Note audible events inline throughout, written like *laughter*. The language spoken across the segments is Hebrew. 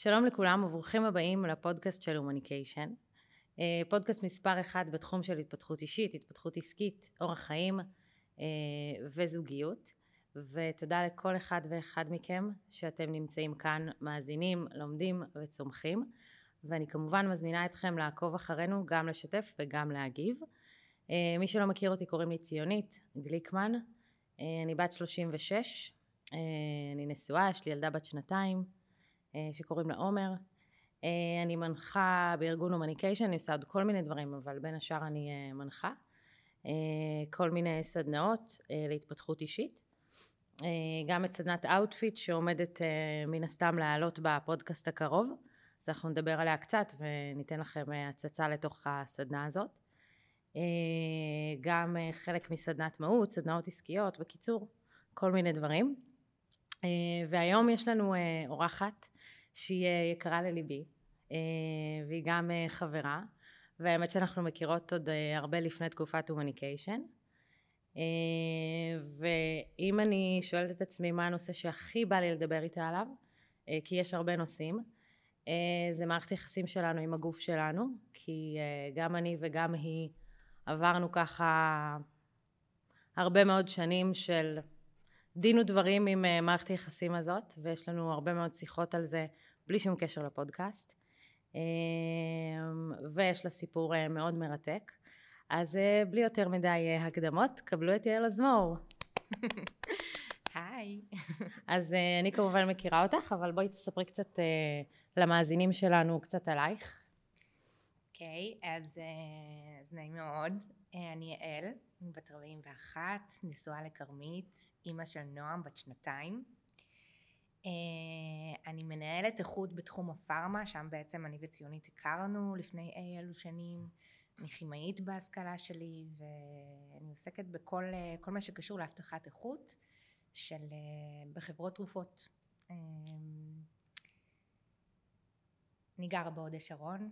שלום לכולם וברוכים הבאים לפודקאסט של הומניקיישן. אה, פודקאסט מספר אחד בתחום של התפתחות אישית, התפתחות עסקית, אורח חיים אה, וזוגיות. ותודה לכל אחד ואחד מכם שאתם נמצאים כאן, מאזינים, לומדים וצומחים. ואני כמובן מזמינה אתכם לעקוב אחרינו, גם לשתף וגם להגיב. אה, מי שלא מכיר אותי קוראים לי ציונית גליקמן, אני בת 36, אני נשואה, יש לי ילדה בת שנתיים, שקוראים לה עומר. אה, אני מנחה בארגון Humanication, אני עושה עוד כל מיני דברים, אבל בין השאר אני אה, מנחה. כל מיני סדנאות להתפתחות אישית. גם את סדנת Outfit שעומדת מן הסתם לעלות בפודקאסט הקרוב, אז אנחנו נדבר עליה קצת וניתן לכם הצצה לתוך הסדנה הזאת. גם חלק מסדנת מהות, סדנאות עסקיות, בקיצור, כל מיני דברים. והיום יש לנו אורחת שהיא אה, יקרה לליבי, אה, והיא גם אה, חברה, והאמת שאנחנו מכירות עוד הרבה לפני תקופת הומניקיישן. ואם אני שואלת את עצמי מה הנושא שהכי בא לי לדבר איתה עליו, כי יש הרבה נושאים, זה מערכת יחסים שלנו עם הגוף שלנו, כי גם אני וגם היא עברנו ככה הרבה מאוד שנים של דין ודברים עם מערכת היחסים הזאת, ויש לנו הרבה מאוד שיחות על זה בלי שום קשר לפודקאסט, אמ, ויש לה סיפור אה, מאוד מרתק. אז אה, בלי יותר מדי אה, הקדמות, קבלו את יעל אזמור. היי. אז אני כמובן מכירה אותך, אבל בואי תספרי קצת למאזינים שלנו קצת עלייך. אוקיי, okay, אז, אז נעים מאוד. אני יעל, בת 41, נשואה לכרמית, אימא של נועם, בת שנתיים. אה, אני מנהלת איכות בתחום הפארמה, שם בעצם אני וציונית הכרנו לפני אי אלו שנים. אני כימאית בהשכלה שלי ואני עוסקת בכל כל מה שקשור להבטחת איכות של אה, בחברות תרופות. אה, אני גרה בהוד השרון,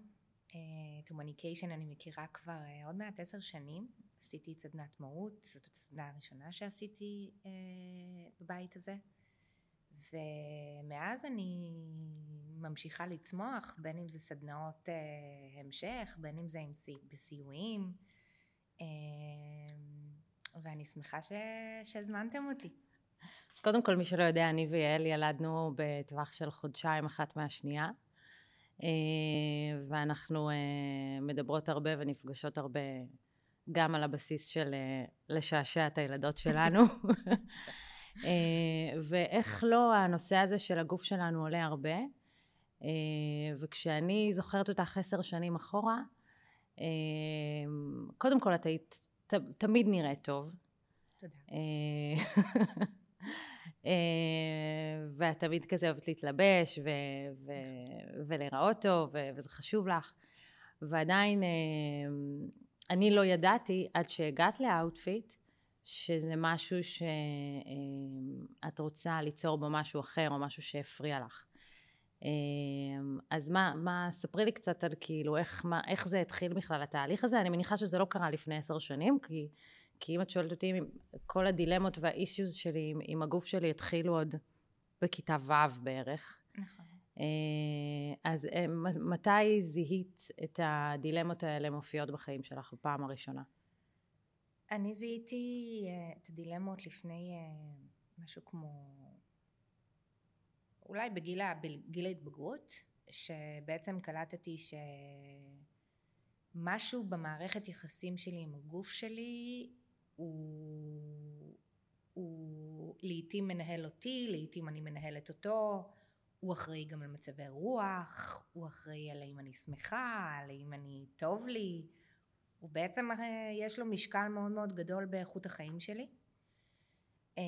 את הומניקיישן אני מכירה כבר עוד מעט עשר שנים, עשיתי את סדנת מהות, זאת הסדנה הראשונה שעשיתי בבית הזה. ומאז אני ממשיכה לצמוח, בין אם זה סדנאות אה, המשך, בין אם זה עם בסיועים, אה, ואני שמחה ש... שהזמנתם אותי. אז קודם כל, מי שלא יודע, אני ויעל ילדנו בטווח של חודשיים אחת מהשנייה, אה, ואנחנו אה, מדברות הרבה ונפגשות הרבה גם על הבסיס של אה, לשעשע את הילדות שלנו. *laughs* אה, ואיך לא הנושא הזה של הגוף שלנו עולה הרבה. אה, וכשאני זוכרת אותך עשר שנים אחורה, אה, קודם כל את היית ת, תמיד נראית טוב. תודה. *laughs* ואת תמיד כזה אוהבת להתלבש ו- ו- ולהיראות טוב, ו- וזה חשוב לך. ועדיין אני לא ידעתי עד שהגעת ל Outfit, שזה משהו שאת רוצה ליצור בו משהו אחר או משהו שהפריע לך. אמ, אז מה, מה, ספרי לי קצת על כאילו איך, מה, איך זה התחיל בכלל התהליך הזה, אני מניחה שזה לא קרה לפני עשר שנים, כי, כי אם את שואלת אותי, כל הדילמות והאישיוז שלי עם, עם הגוף שלי התחילו עוד בכיתה ו' בערך. נכון. אה, אז אה, מתי זיהית את הדילמות האלה מופיעות בחיים שלך בפעם הראשונה? אני זיהיתי אה, את הדילמות לפני אה, משהו כמו אולי בגיל, בגיל ההתבגרות שבעצם קלטתי שמשהו במערכת יחסים שלי עם הגוף שלי הוא, הוא לעתים מנהל אותי, לעתים אני מנהלת אותו, הוא אחראי גם על מצבי רוח, הוא אחראי על האם אני שמחה, על האם אני טוב לי, הוא בעצם אה, יש לו משקל מאוד מאוד גדול באיכות החיים שלי. אמ,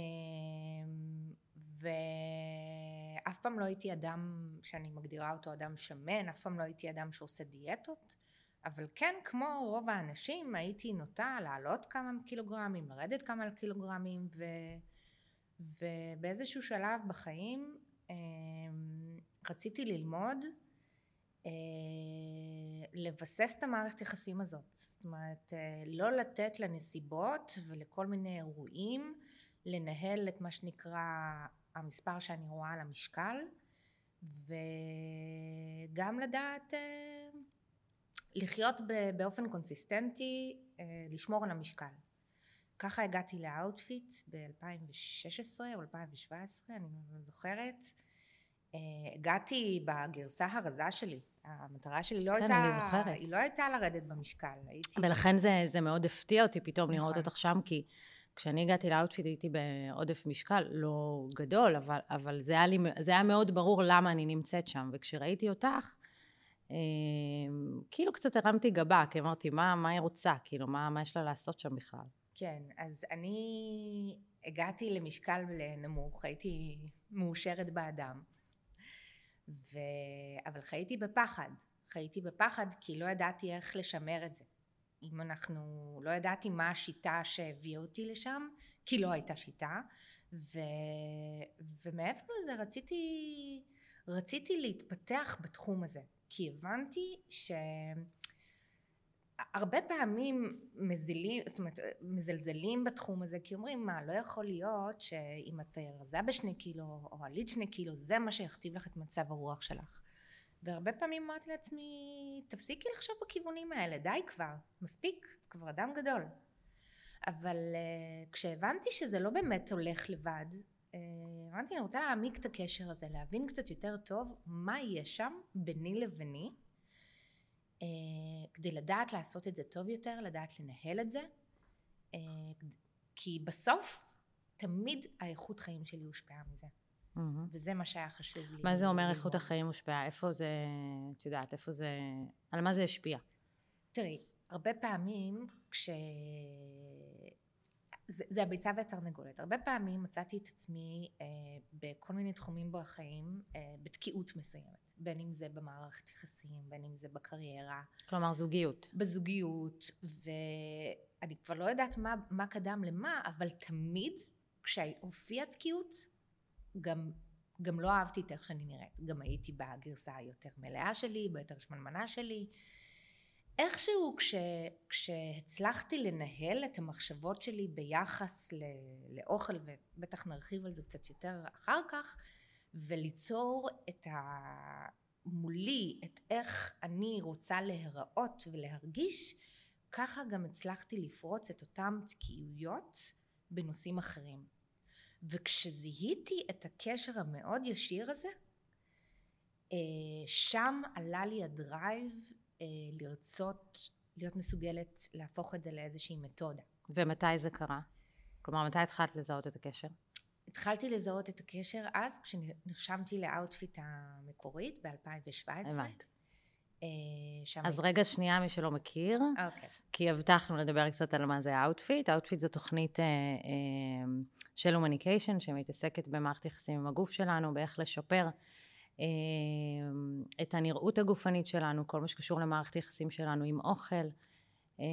ואף פעם לא הייתי אדם שאני מגדירה אותו אדם שמן, אף פעם לא הייתי אדם שעושה דיאטות אבל כן כמו רוב האנשים הייתי נוטה לעלות כמה קילוגרמים, לרדת כמה קילוגרמים ו... ובאיזשהו שלב בחיים אמ, רציתי ללמוד אה, לבסס את המערכת יחסים הזאת, זאת אומרת אה, לא לתת לנסיבות ולכל מיני אירועים לנהל את מה שנקרא המספר שאני רואה על המשקל וגם לדעת אה, לחיות באופן קונסיסטנטי, אה, לשמור על המשקל. ככה הגעתי ל Outfit ב-2016 או 2017, אני לא זוכרת. הגעתי בגרסה הרזה שלי. המטרה שלי לא כן, הייתה... היא לא הייתה לרדת במשקל. הייתי... ולכן זה, זה מאוד הפתיע אותי פתאום נכון. לראות אותך שם, כי כשאני הגעתי ל Outfit הייתי בעודף משקל, לא גדול, אבל, אבל זה, היה לי, זה היה מאוד ברור למה אני נמצאת שם. וכשראיתי אותך, אה, כאילו קצת הרמתי גבה, כי אמרתי, מה, מה היא רוצה? כאילו, מה, מה יש לה לעשות שם בכלל? כן, אז אני הגעתי למשקל נמוך, הייתי מאושרת באדם. ו... אבל חייתי בפחד, חייתי בפחד כי לא ידעתי איך לשמר את זה. אם אנחנו, לא ידעתי מה השיטה שהביאה אותי לשם, כי לא הייתה שיטה, ו... ומעבר לזה רציתי, רציתי להתפתח בתחום הזה, כי הבנתי ש... הרבה פעמים מזילים, זאת אומרת, מזלזלים בתחום הזה, כי אומרים, מה, לא יכול להיות שאם את רזה בשני קילו, או עלית שני קילו, זה מה שיכתיב לך את מצב הרוח שלך. והרבה פעמים אמרתי לעצמי, תפסיקי לחשוב בכיוונים האלה, די כבר, מספיק, את כבר אדם גדול. אבל uh, כשהבנתי שזה לא באמת הולך לבד, uh, אני רוצה להעמיק את הקשר הזה, להבין קצת יותר טוב מה יהיה שם ביני לביני, כדי לדעת לעשות את זה טוב יותר, לדעת לנהל את זה, uh, כי בסוף תמיד האיכות חיים שלי הושפעה מזה. Mm-hmm. וזה מה שהיה חשוב לי. מה זה אומר איכות החיים מושפעה? איפה זה, את יודעת, איפה זה, על מה זה השפיע? תראי, הרבה פעמים כש... זה, זה הביצה והתרנגולת. הרבה פעמים מצאתי את עצמי אה, בכל מיני תחומים בחיים אה, בתקיעות מסוימת. בין אם זה במערכת יחסים, בין אם זה בקריירה. כלומר זוגיות. בזוגיות, ואני כבר לא יודעת מה, מה קדם למה, אבל תמיד כשהופיעה תקיעות, גם, גם לא אהבתי את איך שאני נראית. גם הייתי בגרסה היותר מלאה שלי, ביותר שמנמנה שלי. איכשהו כש, כשהצלחתי לנהל את המחשבות שלי ביחס ל, לאוכל, ובטח נרחיב על זה קצת יותר אחר כך, וליצור את ה... מולי, את איך אני רוצה להיראות ולהרגיש, ככה גם הצלחתי לפרוץ את אותן תקיעויות בנושאים אחרים. וכשזיהיתי את הקשר המאוד ישיר הזה, אה, שם עלה לי ה drive אה, לרצות להיות מסוגלת להפוך את זה לאיזושהי מתודה. ומתי זה קרה? כלומר, מתי התחלת לזהות את הקשר? התחלתי לזהות את הקשר אז כשנרשמתי ל Outfit המקורית ב-2017. הבנת. אה, אז רגע שנייה, מי שלא מכיר, okay. אוקיי. כי הבטחנו לדבר קצת על מה זה Outfit. Outfit זו תוכנית אה, אה, של Humanication שמתעסקת במערכת יחסים עם הגוף שלנו, באיך לשפר אה, את הנראות הגופנית שלנו, כל מה שקשור למערכת יחסים שלנו עם אוכל. אה,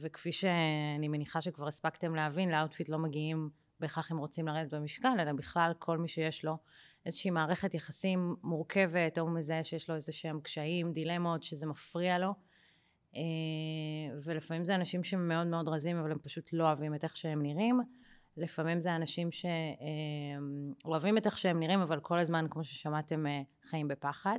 וכפי שאני מניחה שכבר הספקתם להבין, ל Outfit לא מגיעים בהכרח אם רוצים לרדת במשקל, אלא בכלל כל מי שיש לו איזושהי מערכת יחסים מורכבת, או מזהה שיש לו איזה שהם קשיים, דילמות, שזה מפריע לו. אה, ולפעמים זה אנשים שמאוד מאוד רזים, אבל הם פשוט לא אוהבים את איך שהם נראים. לפעמים זה אנשים שאוהבים את איך שהם נראים, אבל כל הזמן, כמו ששמעתם, אה, חיים בפחד.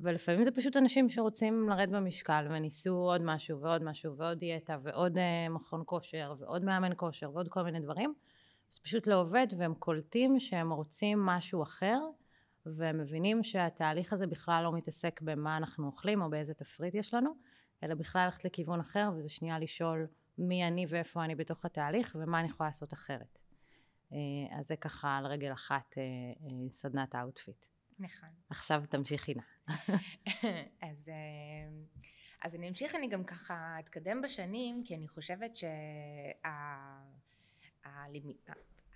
ולפעמים זה פשוט אנשים שרוצים לרדת במשקל וניסו עוד משהו ועוד משהו ועוד דיאטה ועוד אה, מכון כושר ועוד מאמן כושר ועוד כל מיני דברים. זה פשוט לא עובד והם קולטים שהם רוצים משהו אחר והם מבינים שהתהליך הזה בכלל לא מתעסק במה אנחנו אוכלים או באיזה תפריט יש לנו, אלא בכלל ללכת לכיוון אחר וזה שנייה לשאול מי אני ואיפה אני בתוך התהליך ומה אני יכולה לעשות אחרת. אה, אז זה ככה על רגל אחת אה, אה, סדנת ה Outfit. נכון. עכשיו תמשיכי נא. *laughs* אז, אז אני אמשיך, אני גם ככה אתקדם בשנים, כי אני חושבת שה...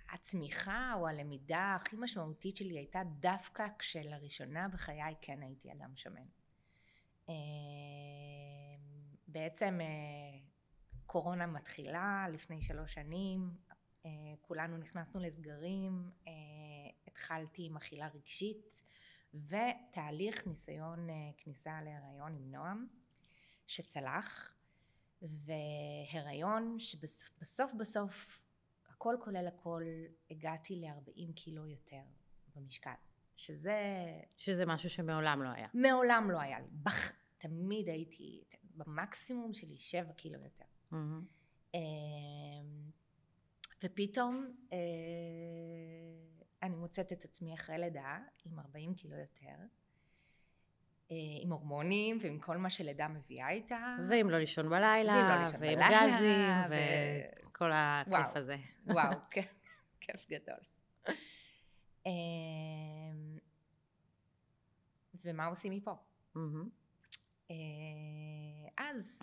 הצמיחה או הלמידה הכי משמעותית שלי הייתה דווקא כשלראשונה בחיי כן הייתי אדם שמן. אמ, בעצם אה, קורונה מתחילה לפני שלוש שנים, אה, כולנו נכנסנו לסגרים, אה, התחלתי עם אכילה רגשית ותהליך ניסיון כניסה להיריון עם נועם שצלח והיריון שבסוף בסוף הכל כולל הכל, הגעתי ל-40 קילו יותר במשקל. שזה... שזה משהו שמעולם לא היה. מעולם לא היה לי. בח... תמיד הייתי במקסימום שלי שבע קילו יותר. Mm-hmm. ופתאום אה, אני מוצאת את עצמי אחרי לידה עם 40 קילו יותר. אה, עם הורמונים ועם כל מה שלידה מביאה איתה. ועם לא לישון בלילה, ועם, לא לישון ועם בלילה, גזים, ו... וכל הכיף וואו, הזה. וואו, *laughs* כיף, כיף גדול. אמ, ומה עושים מפה? Mm-hmm. אז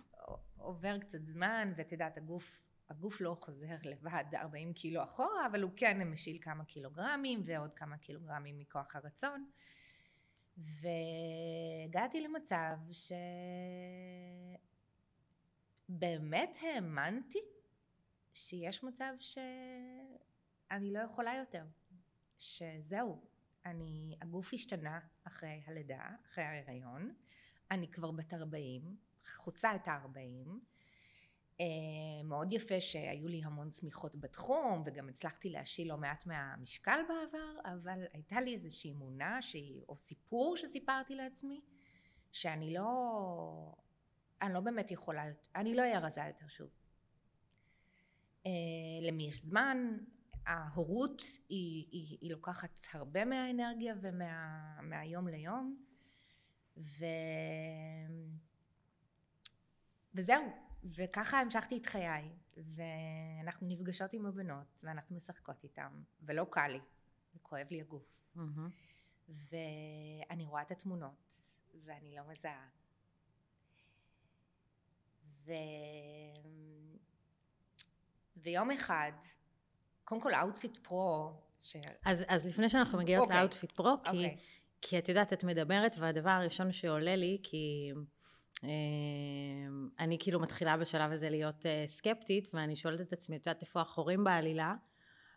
עובר קצת זמן, ואת יודעת, הגוף, הגוף לא חוזר לבד 40 קילו אחורה, אבל הוא כן משיל כמה קילוגרמים ועוד כמה קילוגרמים מכוח הרצון. והגעתי למצב שבאמת האמנתי שיש מצב שאני לא יכולה יותר, שזהו, אני, הגוף השתנה אחרי הלידה, אחרי ההיריון, אני כבר בת 40, חוצה את ה-40, אה, מאוד יפה שהיו לי המון צמיחות בתחום וגם הצלחתי להשיל לא מעט מהמשקל בעבר אבל הייתה לי איזושהי אמונה או סיפור שסיפרתי לעצמי שאני לא אני לא באמת יכולה אני לא אהיה רזה יותר שוב למי יש זמן ההורות היא, היא, היא לוקחת הרבה מהאנרגיה ומהיום ומה, ליום ו... וזהו וככה המשכתי את חיי, ואנחנו נפגשות עם הבנות, ואנחנו משחקות איתן, ולא קל לי, וכואב לי הגוף. Mm-hmm. ואני רואה את התמונות, ואני לא מזהה. ו... ויום אחד, קודם כל Outfit Pro, ש... אז, אז לפני שאנחנו מגיעות okay. אוקיי. ל Outfit Pro, כי, okay. אוקיי. כי את יודעת, את מדברת, והדבר הראשון שעולה לי, כי אמ, אני כאילו מתחילה בשלב הזה להיות אה, סקפטית, ואני שואלת את עצמי, את יודעת איפה החורים בעלילה?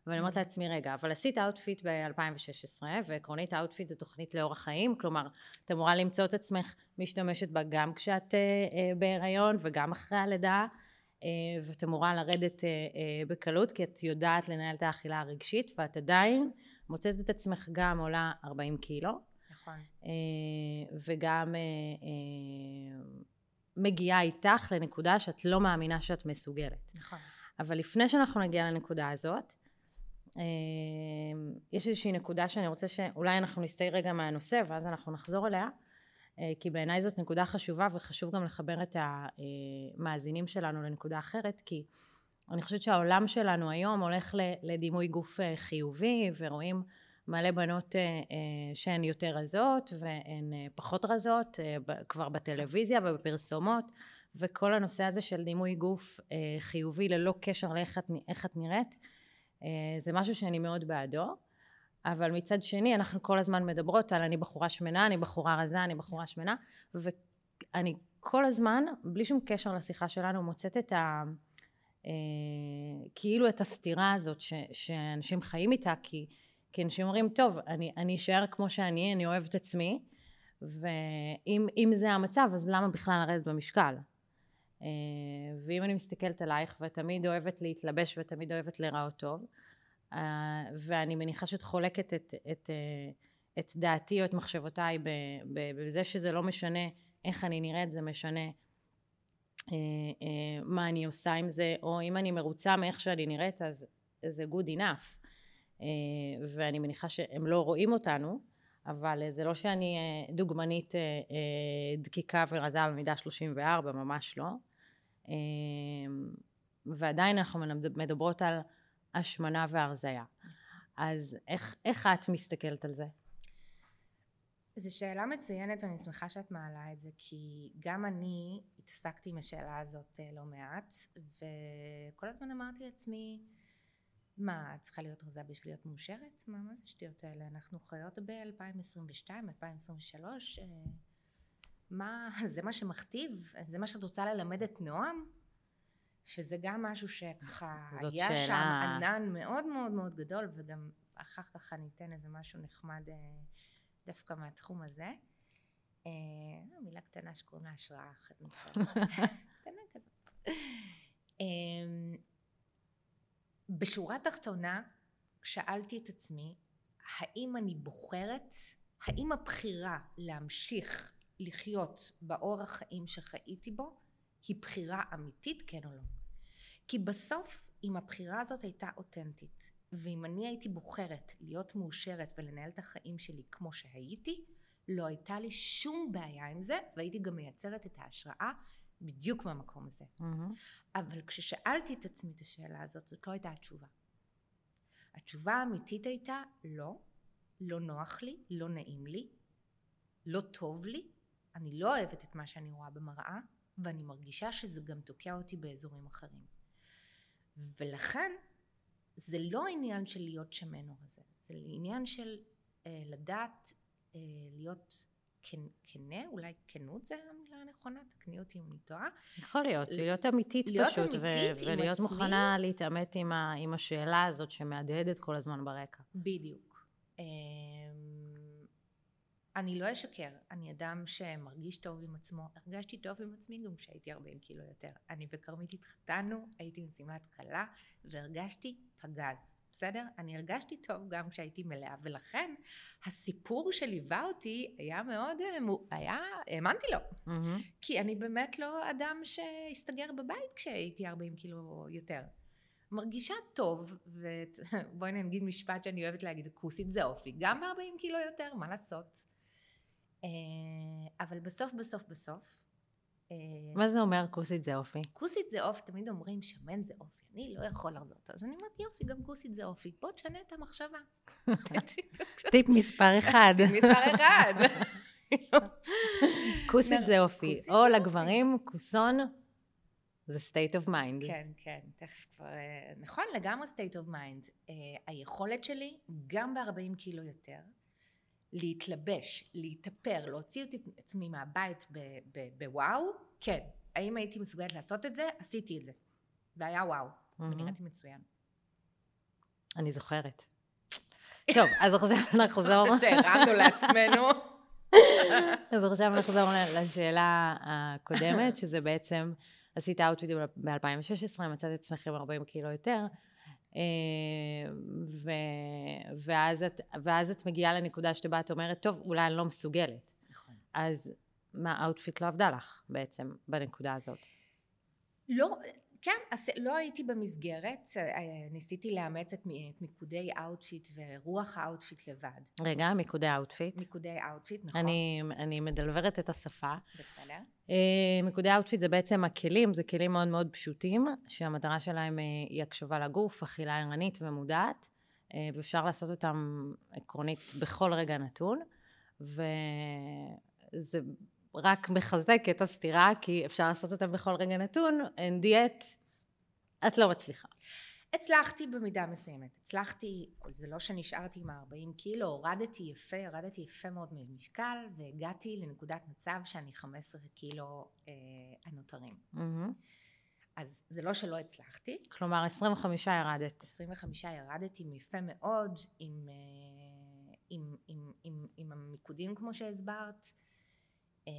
ואני אומרת לעצמי, רגע, אבל עשית Outfit ב-2016, ועקרונית ה Outfit זה תוכנית לאורח חיים, כלומר, את אמורה למצוא את עצמך משתמשת בה גם כשאת אה, אה, בהיריון וגם אחרי הלידה, ואת אמורה לרדת בקלות, כי את יודעת לנהל את האכילה הרגשית, ואת עדיין מוצאת את עצמך גם עולה 40 קילו, נכון. אה, וגם אה, אה, מגיעה איתך לנקודה שאת לא מאמינה שאת מסוגלת. נכון. אבל לפני שאנחנו נגיע לנקודה הזאת, יש איזושהי נקודה שאני רוצה שאולי אנחנו נסתער רגע מהנושא ואז אנחנו נחזור אליה, כי בעיניי זאת נקודה חשובה וחשוב גם לחבר את המאזינים שלנו לנקודה אחרת, כי אני חושבת שהעולם שלנו היום הולך לדימוי גוף חיובי ורואים מלא בנות אה, אה, שהן יותר רזות והן אה, פחות רזות כבר בטלוויזיה ובפרסומות וכל הנושא הזה של דימוי גוף חיובי ללא קשר לאיך את נראית זה משהו שאני מאוד בעדו אבל מצד שני אנחנו כל הזמן מדברות על אני בחורה שמנה, אני בחורה רזה, אני בחורה שמנה ואני כל הזמן בלי שום קשר לשיחה שלנו מוצאת את ה... כאילו את הסתירה הזאת ש, שאנשים חיים איתה כי כי אנשים אומרים, טוב, אני, אני אשאר כמו שאני, אני אוהב את עצמי, ואם זה המצב, אז למה בכלל לרדת במשקל? אה, ואם אני מסתכלת עלייך, ותמיד אוהבת להתלבש ותמיד אוהבת להיראות טוב, אה, ואני מניחה שאת חולקת את, את, אה, את דעתי או את מחשבותיי בזה שזה לא משנה איך אני נראית, זה משנה מה אני עושה עם זה, או אם אני מרוצה מאיך שאני נראית, אז זה good enough. אה, ואני מניחה שהם לא רואים אותנו, אבל זה לא שאני אה, דוגמנית אה, דקיקה ורזה במידה 34, ממש לא. ועדיין אנחנו מדברות על השמנה והרזייה. אז איך, איך את מסתכלת על זה? זו שאלה מצוינת ואני שמחה שאת מעלה את זה כי גם אני התעסקתי עם השאלה הזאת לא מעט וכל הזמן אמרתי לעצמי מה, את צריכה להיות רזה בשביל להיות מאושרת? מה, מה זה השטויות האלה? אנחנו חיות ב-2022, 2023, אה, מה, *laughs* זה מה שמכתיב? זה מה שאת רוצה ללמד את נועם? שזה גם משהו שככה היה שאלה... שם ענן מאוד מאוד מאוד גדול וגם אחר כך אני אתן איזה משהו נחמד אה, דווקא מהתחום הזה. אה, מילה קטנה שקוראים לה השראה, אחרי זה *laughs* קטנה כזאת. בשורה התחתונה שאלתי את עצמי האם אני בוחרת, האם הבחירה להמשיך לחיות באורח חיים שחייתי בו היא בחירה אמיתית כן או לא. כי בסוף אם הבחירה הזאת הייתה אותנטית ואם אני הייתי בוחרת להיות מאושרת ולנהל את החיים שלי כמו שהייתי לא הייתה לי שום בעיה עם זה והייתי גם מייצרת את ההשראה בדיוק מהמקום הזה. Mm-hmm. אבל כששאלתי את עצמי את השאלה הזאת זאת לא הייתה התשובה. התשובה האמיתית הייתה לא, לא נוח לי, לא נעים לי, לא טוב לי, אני לא אוהבת את מה שאני רואה במראה ואני מרגישה שזה גם תוקע אותי באזורים אחרים. ולכן זה לא עניין של להיות שמן או רזה, זה עניין של אה, לדעת אה, להיות כנה, אולי כנות זה המילה הנכונה, תקני אותי אם אני טועה. יכול להיות, להיות אמיתית להיות פשוט, אמיתית ו- ולהיות עצמי. מוכנה להתעמת עם, ה- עם השאלה הזאת שמהדהדת כל הזמן ברקע. בדיוק. אמ, אני לא אשקר, אני אדם שמרגיש טוב עם עצמו, הרגשתי טוב עם עצמי גם כשהייתי 40 קילו יותר. אני וכרמית התחתנו, הייתי שמלת כלה והרגשתי פגז. בסדר? אני הרגשתי טוב גם כשהייתי מלאה, ולכן הסיפור שליווה אותי היה מאוד, אה, היה, האמנתי לו. Mm-hmm. כי אני באמת לא אדם שהסתגר בבית כשהייתי 40 קילו יותר. מרגישה טוב, ובואי *laughs* נגיד משפט שאני אוהבת להגיד, כוסית זה אופי, גם ב-40 קילו יותר, מה לעשות? אה, אבל בסוף בסוף בסוף אה, מה זה אומר כוסית זה אופי? כוסית זה אופי, תמיד אומרים שמן זה אופי, אני לא יכול לחזות. אז אני אומרת יופי, גם כוסית זה אופי, בוא תשנה את המחשבה. *laughs* *laughs* טיפ מספר אחד. טיפ מספר אחד. *laughs* כוסית זה אופי, או לגברים, כוסון זה state of mind. כן, כן, תכף כבר, אה, נכון, לגמרי state of mind. היכולת שלי, גם ב-40 קילו יותר, להתלבש, להתאפר, להוציא את עצמי מהבית בוואו, כן. האם הייתי מסוגלת לעשות את זה? עשיתי את זה. והיה וואו, mm-hmm. ונראיתי מצוין. אני זוכרת. טוב, אז עכשיו *laughs* נחזור. שהרמנו לעצמנו. *laughs* אז עכשיו נחזור לשאלה הקודמת, *laughs* שזה בעצם, עשית Outfit ב-2016, מצאת את עצמך עם 40 קילו יותר. אה, ו, ואז, את, ואז את מגיעה לנקודה שבה את אומרת, טוב, אולי אני לא מסוגלת. נכון. אז מה, ה Outfit לא עבדה לך בעצם בנקודה הזאת? לא, כן, אז לא הייתי במסגרת, אה, ניסיתי לאמץ את מיקודי Outfit ורוח ה Outfit לבד. רגע, מיקודי Outfit. מיקודי Outfit, נכון. אני, אני מדברת את השפה. בסדר. אה, מיקודי Outfit זה בעצם הכלים, זה כלים מאוד מאוד פשוטים, שהמטרה שלהם אה, היא הקשבה לגוף, אכילה ערנית ומודעת, ואפשר לעשות אותם עקרונית בכל רגע נתון, וזה רק מחזק את הסתירה, כי אפשר לעשות אותם בכל רגע נתון, אין דיאט, את לא מצליחה. הצלחתי במידה מסוימת. הצלחתי, זה לא שנשארתי עם ה-40 קילו, הורדתי יפה, הורדתי יפה מאוד ממשקל, והגעתי לנקודת מצב שאני 15 קילו אה, הנותרים. Mm-hmm. אז זה לא שלא הצלחתי. כלומר, 25 ירדת. 25 ירדתי יפה מאוד, עם, אה, עם, עם, עם, עם המיקודים כמו שהסברת. אה,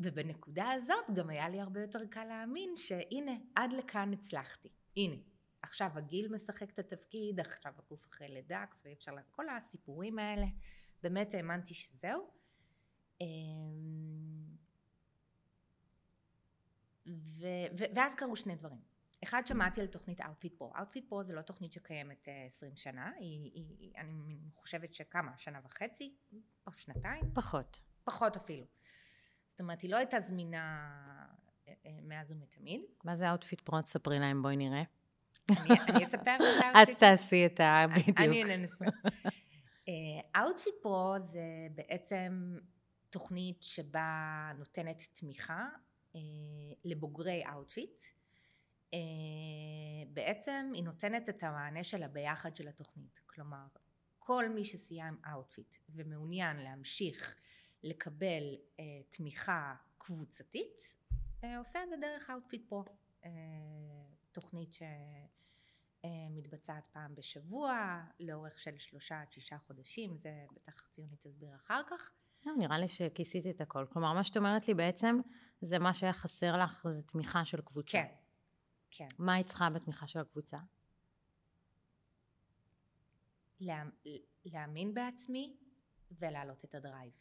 ובנקודה הזאת גם היה לי הרבה יותר קל להאמין שהנה עד לכאן הצלחתי. הנה עכשיו הגיל משחק את התפקיד עכשיו הגוף אחרי לידה ואפשר כל הסיפורים האלה באמת האמנתי שזהו. ו, ו, ואז קרו שני דברים. אחד שמעתי על תוכנית Outfit Pro, Outfit Pro זה לא תוכנית שקיימת 20 אה, שנה, היא, היא, אני חושבת שכמה, שנה וחצי, או שנתיים? פחות. פחות אפילו. זאת אומרת, היא לא הייתה זמינה אה, אה, מאז ומתמיד. מה זה Outfit Pro? תספרי להם, בואי נראה. אני אספר את *laughs* ה Outfit. את תעשי את ה... בדיוק. אני אנסה. Outfit Pro זה בעצם תוכנית שבה נותנת תמיכה אה, לבוגרי Outfit. בעצם היא נותנת את המענה של הביחד של התוכנית. כלומר, כל מי שסיים Outfit ומעוניין להמשיך לקבל אה, תמיכה קבוצתית, אה, עושה את זה דרך Outfit Pro, אה, תוכנית שמתבצעת פעם בשבוע, לאורך של שלושה עד שישה חודשים, זה בטח ציונית תסביר אחר כך. לא, נראה לי שכיסית את הכל. כלומר, מה שאת אומרת לי בעצם, זה מה שהיה חסר לך, זה תמיכה של קבוצה. כן, כן. מה היא צריכה בתמיכה של הקבוצה? לה, להאמין בעצמי ולהעלות את ה drive.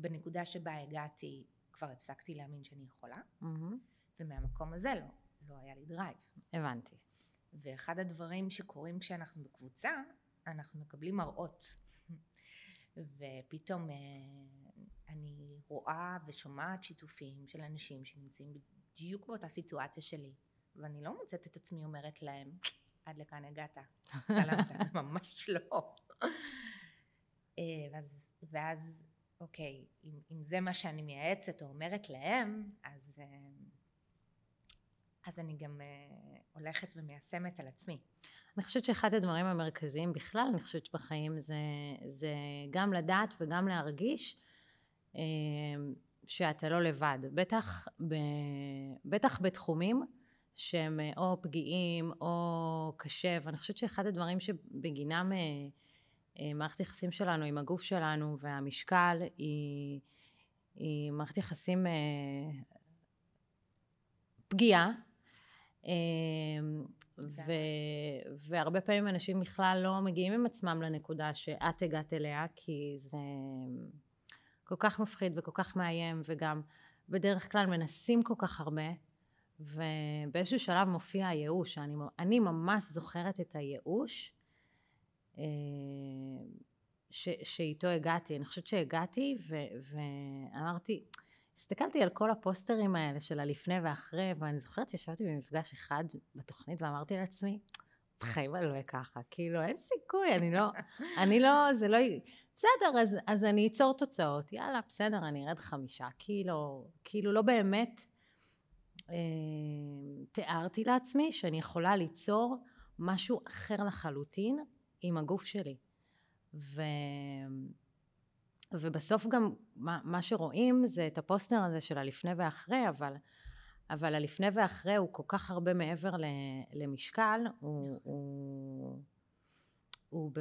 בנקודה שבה הגעתי כבר הפסקתי להאמין שאני יכולה, Mm-hmm. ומהמקום הזה לא, לא היה לי drive. הבנתי. ואחד הדברים שקורים כשאנחנו בקבוצה, אנחנו מקבלים מראות. ופתאום אה, אני רואה ושומעת שיתופים של אנשים שנמצאים בדיוק באותה סיטואציה שלי, ואני לא מוצאת את עצמי אומרת להם, עד לכאן הגעת, סלמת, *laughs* ממש לא. אה, ואז, ואז אוקיי, אם, אם זה מה שאני מייעצת או אומרת להם, אז, אה, אז אני גם אה, הולכת ומיישמת על עצמי. אני חושבת שאחד הדברים המרכזיים בכלל, אני חושבת שבחיים זה, זה גם לדעת וגם להרגיש אה, שאתה לא לבד. בטח, ב, בטח בתחומים שהם או פגיעים או קשה, ואני חושבת שאחד הדברים שבגינם מערכת יחסים שלנו עם הגוף שלנו והמשקל היא, היא מערכת יחסים אה, פגיעה. אה, ו, והרבה פעמים אנשים בכלל לא מגיעים עם עצמם לנקודה שאת הגעת אליה, כי זה כל כך מפחיד וכל כך מאיים, וגם בדרך כלל מנסים כל כך הרבה, ובאיזשהו שלב מופיע הייאוש. אני, אני ממש זוכרת את הייאוש אה, ש, שאיתו הגעתי. אני חושבת שהגעתי ו, ואמרתי, הסתכלתי על כל הפוסטרים האלה של הלפני ואחרי, ואני זוכרת שישבתי במפגש אחד בתוכנית ואמרתי לעצמי, בחיים אני לא אהיה ככה, כאילו אין סיכוי, אני לא, אני לא, זה לא, בסדר, אז, אז אני אצור תוצאות, יאללה, בסדר, אני ארד חמישה קילו, כאילו לא באמת אה, תיארתי לעצמי שאני יכולה ליצור משהו אחר לחלוטין עם הגוף שלי. ו... ובסוף גם מה, מה שרואים זה את הפוסטר הזה של הלפני ואחרי, אבל, אבל הלפני ואחרי הוא כל כך הרבה מעבר ל, למשקל, הוא, הוא, הוא, ב,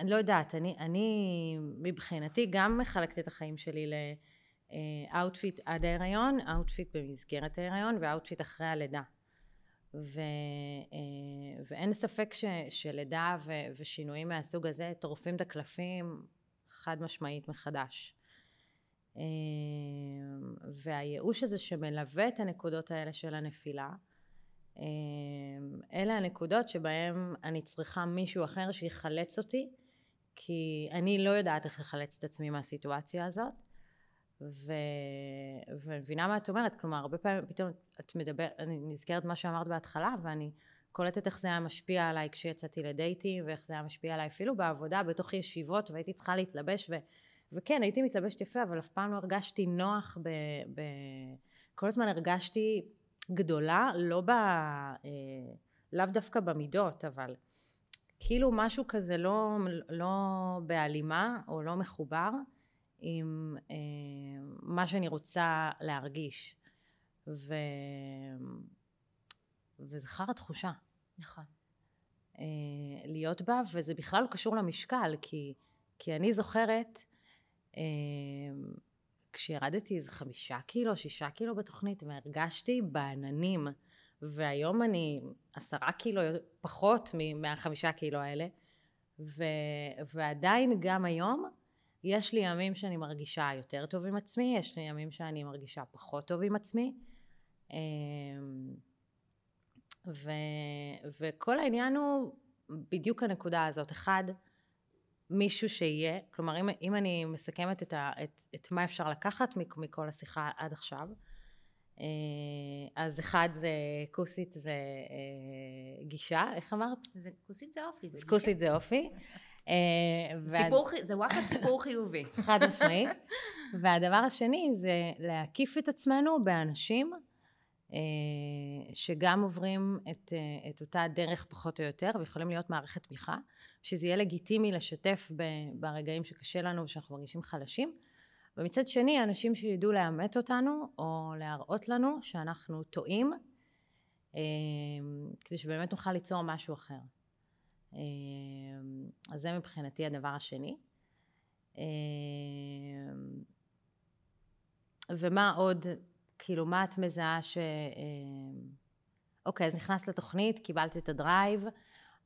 אני לא יודעת, אני, אני מבחינתי גם מחלקת את החיים שלי ל Outfit עד ההיריון, Outfit במסגרת ההיריון ו Outfit אחרי הלידה. ו, ואין ספק ש, שלידה ו, ושינויים מהסוג הזה טורפים את הקלפים חד משמעית מחדש. אמ, והייאוש הזה שמלווה את הנקודות האלה של הנפילה, אמ, אלה הנקודות שבהם אני צריכה מישהו אחר שיחלץ אותי, כי אני לא יודעת איך לחלץ את עצמי מהסיטואציה הזאת. ו... ומבינה מה את אומרת, כלומר הרבה פעמים פתאום את מדברת, אני נזכרת מה שאמרת בהתחלה ואני קולטת איך זה היה משפיע עליי כשיצאתי לדייטים ואיך זה היה משפיע עליי אפילו בעבודה בתוך ישיבות והייתי צריכה להתלבש ו, וכן הייתי מתלבשת יפה אבל אף פעם לא הרגשתי נוח ב, ב... כל הזמן הרגשתי גדולה לא ב... אה, לאו דווקא במידות אבל כאילו משהו כזה לא, לא בהלימה או לא מחובר עם אה, מה שאני רוצה להרגיש ו... וזה חרא תחושה. נכון. אה, להיות בה, וזה בכלל לא קשור למשקל, כי, כי אני זוכרת, אה, כשירדתי איזה חמישה קילו, שישה קילו בתוכנית, והרגשתי בעננים, והיום אני עשרה קילו פחות מהחמישה קילו האלה, ו, ועדיין גם היום, יש לי ימים שאני מרגישה יותר טוב עם עצמי, יש לי ימים שאני מרגישה פחות טוב עם עצמי. אה, ו, וכל העניין הוא בדיוק הנקודה הזאת. אחד, מישהו שיהיה, כלומר אם, אם אני מסכמת את, ה, את, את מה אפשר לקחת מכל השיחה עד עכשיו, אה, אז אחד זה כוסית זה אה, גישה, איך אמרת? זה כוסית זה אופי, זה גישה. כוסית זה אופי. אה, סיפור. זה וואחד סיפור חיובי. *laughs* חד משמעית. והדבר השני זה להקיף את עצמנו באנשים אה, שגם עוברים את, אה, את אותה דרך פחות או יותר ויכולים להיות מערכת תמיכה, שזה יהיה לגיטימי לשתף ברגעים שקשה לנו ושאנחנו מרגישים חלשים. ומצד שני אנשים שידעו לאמת אותנו או להראות לנו שאנחנו טועים כדי שבאמת נוכל ליצור משהו אחר. אז זה מבחינתי הדבר השני. ומה עוד כאילו, מה את מזהה ש... אה, אוקיי, אז נכנסת לתוכנית, קיבלת את הדרייב,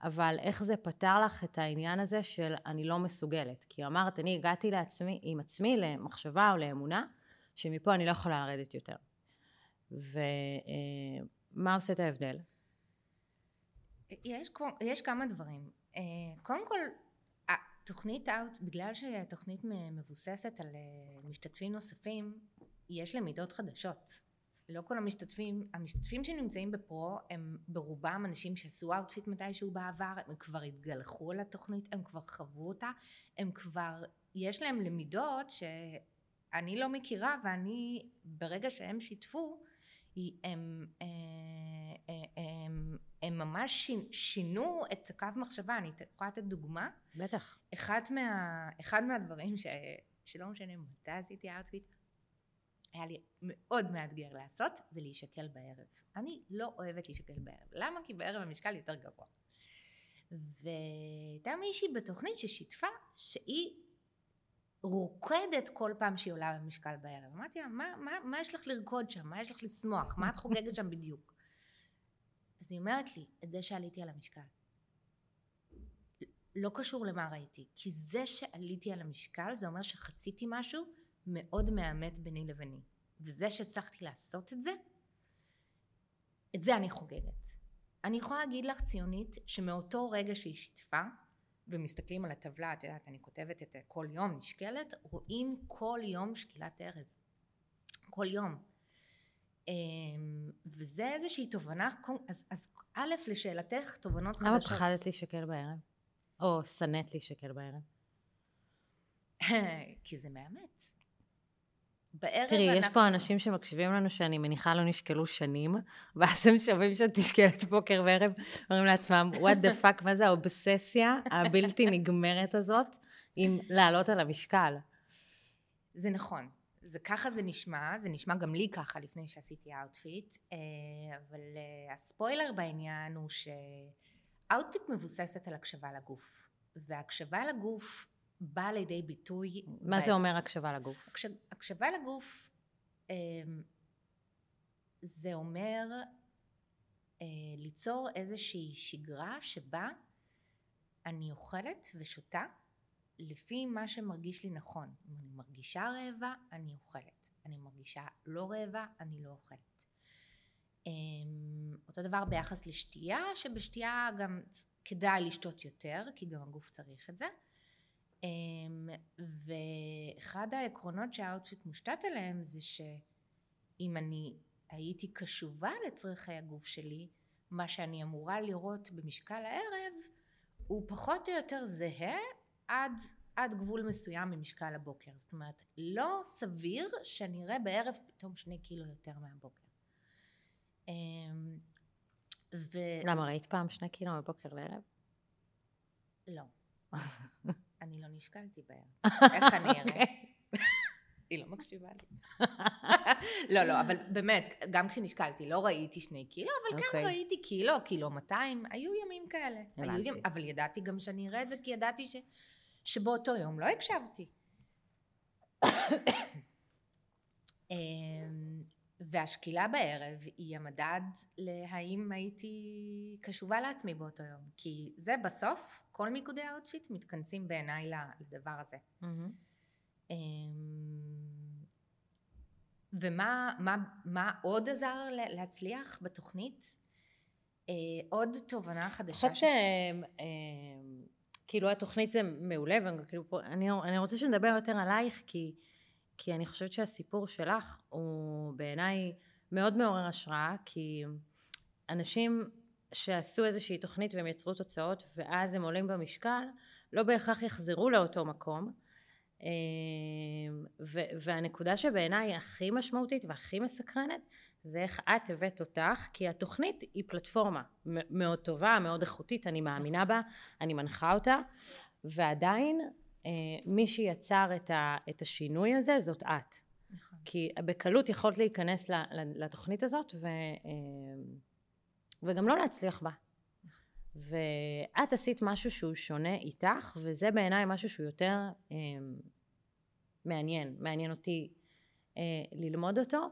אבל איך זה פתר לך את העניין הזה של אני לא מסוגלת? כי אמרת, אני הגעתי לעצמי, עם עצמי למחשבה או לאמונה, שמפה אני לא יכולה לרדת יותר. ומה אה, עושה את ההבדל? יש, יש כמה דברים. אה, קודם כל, התוכנית אאוט, בגלל שהתוכנית מבוססת על אה, משתתפים נוספים, יש למידות חדשות. לא כל המשתתפים, המשתתפים שנמצאים ב Pro הם ברובם אנשים שעשו Outfit מתישהו בעבר, הם כבר התגלחו על התוכנית, הם כבר חוו אותה, הם כבר, יש להם למידות שאני לא מכירה ואני, ברגע שהם שיתפו, הם, הם, אה, הם, ממש שינו את הקו מחשבה, אני יכולה לתת דוגמה? בטח. אחד, מה, אחד מהדברים ש, שלא משנה מתי עשיתי Outfit, היה לי מאוד מאתגר לעשות, זה להישקל בערב. אני לא אוהבת להישקל בערב. למה? כי בערב המשקל יותר גבוה. והייתה מישהי בתוכנית ששיתפה שהיא רוקדת כל פעם שהיא עולה במשקל בערב. אמרתי לה, מה, מה, מה יש לך לרקוד שם? מה יש לך לשמוח? מה את חוגגת שם בדיוק? אז היא אומרת לי, את זה שעליתי על המשקל. לא קשור למה ראיתי, כי זה שעליתי על המשקל זה אומר שחציתי משהו מאוד מאמת ביני לביני. וזה שהצלחתי לעשות את זה, את זה אני חוגגת. אני יכולה להגיד לך ציונית שמאותו רגע שהיא שיתפה ומסתכלים על הטבלה, את יודעת, אני כותבת את כל יום נשקלת, רואים כל יום שקילת ערב. כל יום. אמ, וזה איזושהי תובנה, אז, אז א', לשאלתך, תובנות חדשות. למה פחדת להישקל בערב? או שנאת להישקל בערב? *laughs* כי זה מאמת. בערב תראי, אנחנו... יש פה אנשים שמקשיבים לנו שאני מניחה לא נשקלו שנים, *laughs* ואז הם שומעים שאת נשקלת בוקר וערב, אומרים לעצמם, what the fuck, מה זה האובססיה הבלתי נגמרת הזאת עם לעלות על המשקל? זה נכון. זה ככה זה נשמע, זה נשמע גם לי ככה לפני שעשיתי Outfit, אה, אבל אה, הספוילר בעניין הוא ש Outfit מבוססת על הקשבה לגוף, והקשבה לגוף באה לידי ביטוי... מה זה אומר הקשבה לגוף? הקש... הקשבה לגוף אה, זה אומר ליצור איזושהי שגרה שבה אני אוכלת ושותה לפי מה שמרגיש לי נכון. אם אני מרגישה רעבה, אני אוכלת. אני מרגישה לא רעבה, אני לא אוכלת. אמ, אותו דבר ביחס לשתייה, שבשתייה גם כדאי לשתות יותר, כי גם הגוף צריך את זה. אמ, ואחד העקרונות שה Outfit מושתת עליהם זה שאם אני הייתי קשובה לצרכי הגוף שלי, מה שאני אמורה לראות במשקל הערב הוא פחות או יותר זהה עד, עד גבול מסוים ממשקל הבוקר. זאת אומרת, לא סביר שאני אראה בערב פתאום שני קילו יותר מהבוקר. אמ, ו... למה, ראית פעם שני קילו מבוקר לערב? לא. *laughs* אני לא נשקלתי בערב. *laughs* איך אני אראה? אוקיי. *laughs* היא לא מקשיבה לי. לא, לא, אבל באמת, גם כשנשקלתי לא ראיתי שני קילו, אבל okay. כן אוקיי. ראיתי קילו, קילו 200, היו ימים כאלה. היו ימ... אבל ידעתי גם שאני אראה את זה, כי ידעתי ש... שבאותו יום לא הקשבתי. אמ, והשקילה בערב היא המדד להאם הייתי קשובה לעצמי באותו יום. כי זה בסוף, כל מיקודי ה Outfit מתכנסים בעיניי לדבר הזה. Mm-hmm. ומה מה, מה עוד עזר להצליח בתוכנית? אה, עוד תובנה חדשה. אני חושבת שכאילו התוכנית זה מעולה, ואני אני רוצה שנדבר יותר עלייך, כי, כי אני חושבת שהסיפור שלך הוא בעיניי מאוד מעורר השראה, כי אנשים שעשו איזושהי תוכנית והם יצרו תוצאות ואז הם עולים במשקל, לא בהכרח יחזרו לאותו מקום. אמ, והנקודה שבעיניי הכי משמעותית והכי מסקרנת זה איך את הבאת אותך כי התוכנית היא פלטפורמה מאוד טובה מאוד איכותית אני מאמינה בה אני מנחה אותה ועדיין אה, מי שיצר את השינוי הזה זאת את. נכון. כי בקלות יכולת להיכנס לתוכנית הזאת ו, אמ, וגם לא להצליח בה. ואת עשית משהו שהוא שונה איתך, וזה בעיניי משהו שהוא יותר אה, מעניין, מעניין אותי אה, ללמוד אותו,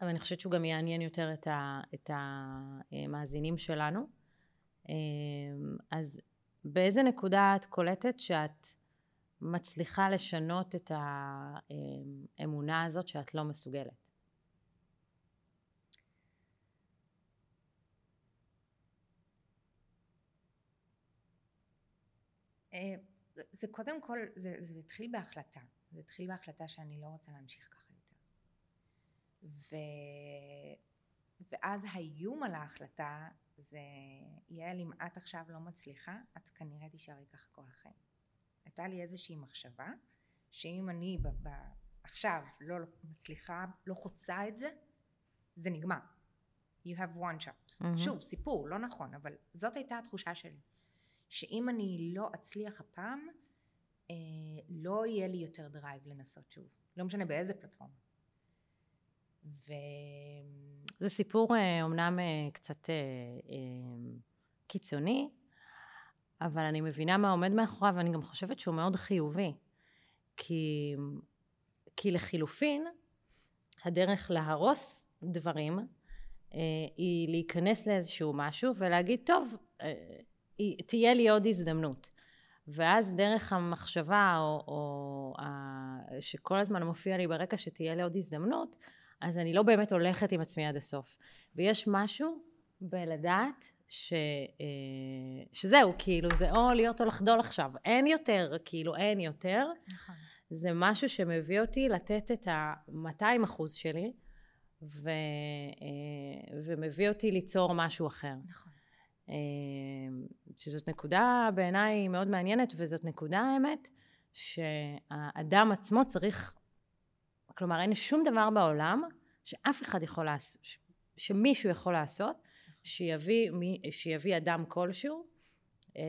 אבל אני חושבת שהוא גם יעניין יותר את, ה, את המאזינים שלנו. אז באיזה נקודה את קולטת שאת מצליחה לשנות את האמונה הזאת שאת לא מסוגלת? אה, זה קודם כל, זה, זה התחיל בהחלטה. זה התחיל בהחלטה שאני לא רוצה להמשיך ככה יותר. ו... ואז האיום על ההחלטה זה, יעל, אם את עכשיו לא מצליחה, את כנראה תישארי ככה כל החיים. הייתה לי איזושהי מחשבה, שאם אני ב- ב- עכשיו לא מצליחה, לא חוצה את זה, זה נגמר. You have one shot. Mm-hmm. שוב, סיפור, לא נכון, אבל זאת הייתה התחושה שלי. שאם אני לא אצליח הפעם, אה, לא יהיה לי יותר drive לנסות שוב. לא משנה באיזה פלטפורמה. ו... זה סיפור אומנם אה, אה, קצת אה, קיצוני, אבל אני מבינה מה עומד מאחוריו, ואני גם חושבת שהוא מאוד חיובי. כי, כי לחילופין, הדרך להרוס דברים היא להיכנס לאיזשהו משהו ולהגיד, טוב, תהיה לי עוד הזדמנות. ואז דרך המחשבה, או, או שכל הזמן מופיע לי ברקע שתהיה לי עוד הזדמנות, אז אני לא באמת הולכת עם עצמי עד הסוף. ויש משהו בלדעת ש, אה, שזהו, כאילו, זה או להיות או לחדול עכשיו. אין יותר, כאילו, אין יותר. נכון. זה משהו שמביא אותי לתת את ה-200 אחוז שלי, ו, אה, ומביא אותי ליצור משהו אחר. נכון. אה, שזאת נקודה בעיניי מאוד מעניינת, וזאת נקודה, האמת, שהאדם עצמו צריך, כלומר אין שום דבר בעולם שאף אחד יכול לעשות, שמישהו יכול לעשות, שיביא, שיביא אדם כלשהו אה,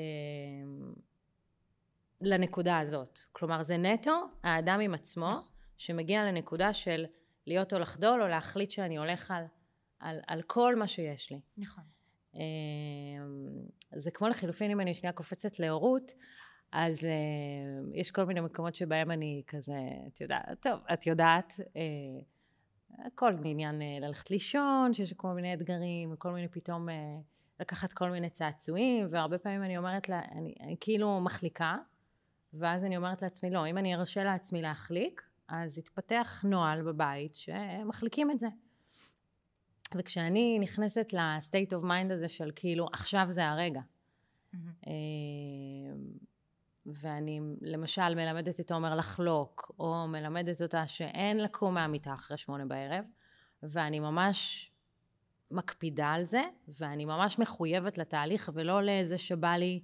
לנקודה הזאת. כלומר זה נטו האדם עם עצמו, נכון. שמגיע לנקודה של להיות או לחדול או להחליט שאני הולך על, על, על כל מה שיש לי. נכון. אמ, זה כמו לחילופין אם אני שנייה קופצת להורות, אז uh, יש כל מיני מקומות שבהם אני כזה, את יודעת, טוב, את יודעת, uh, הכל מעניין uh, ללכת לישון, שיש כל מיני אתגרים, וכל מיני פתאום לקחת כל מיני צעצועים, והרבה פעמים אני אומרת לה, אני, אני כאילו מחליקה, ואז אני אומרת לעצמי, לא, אם אני ארשה לעצמי להחליק, אז יתפתח נוהל בבית שמחליקים את זה. וכשאני נכנסת ל state of mind הזה של כאילו עכשיו זה הרגע. mm-hmm. ואני למשל מלמדת את עומר לחלוק או מלמדת אותה שאין לקום מהמיטה אחרי שמונה בערב ואני ממש מקפידה על זה ואני ממש מחויבת לתהליך ולא לאיזה שבא לי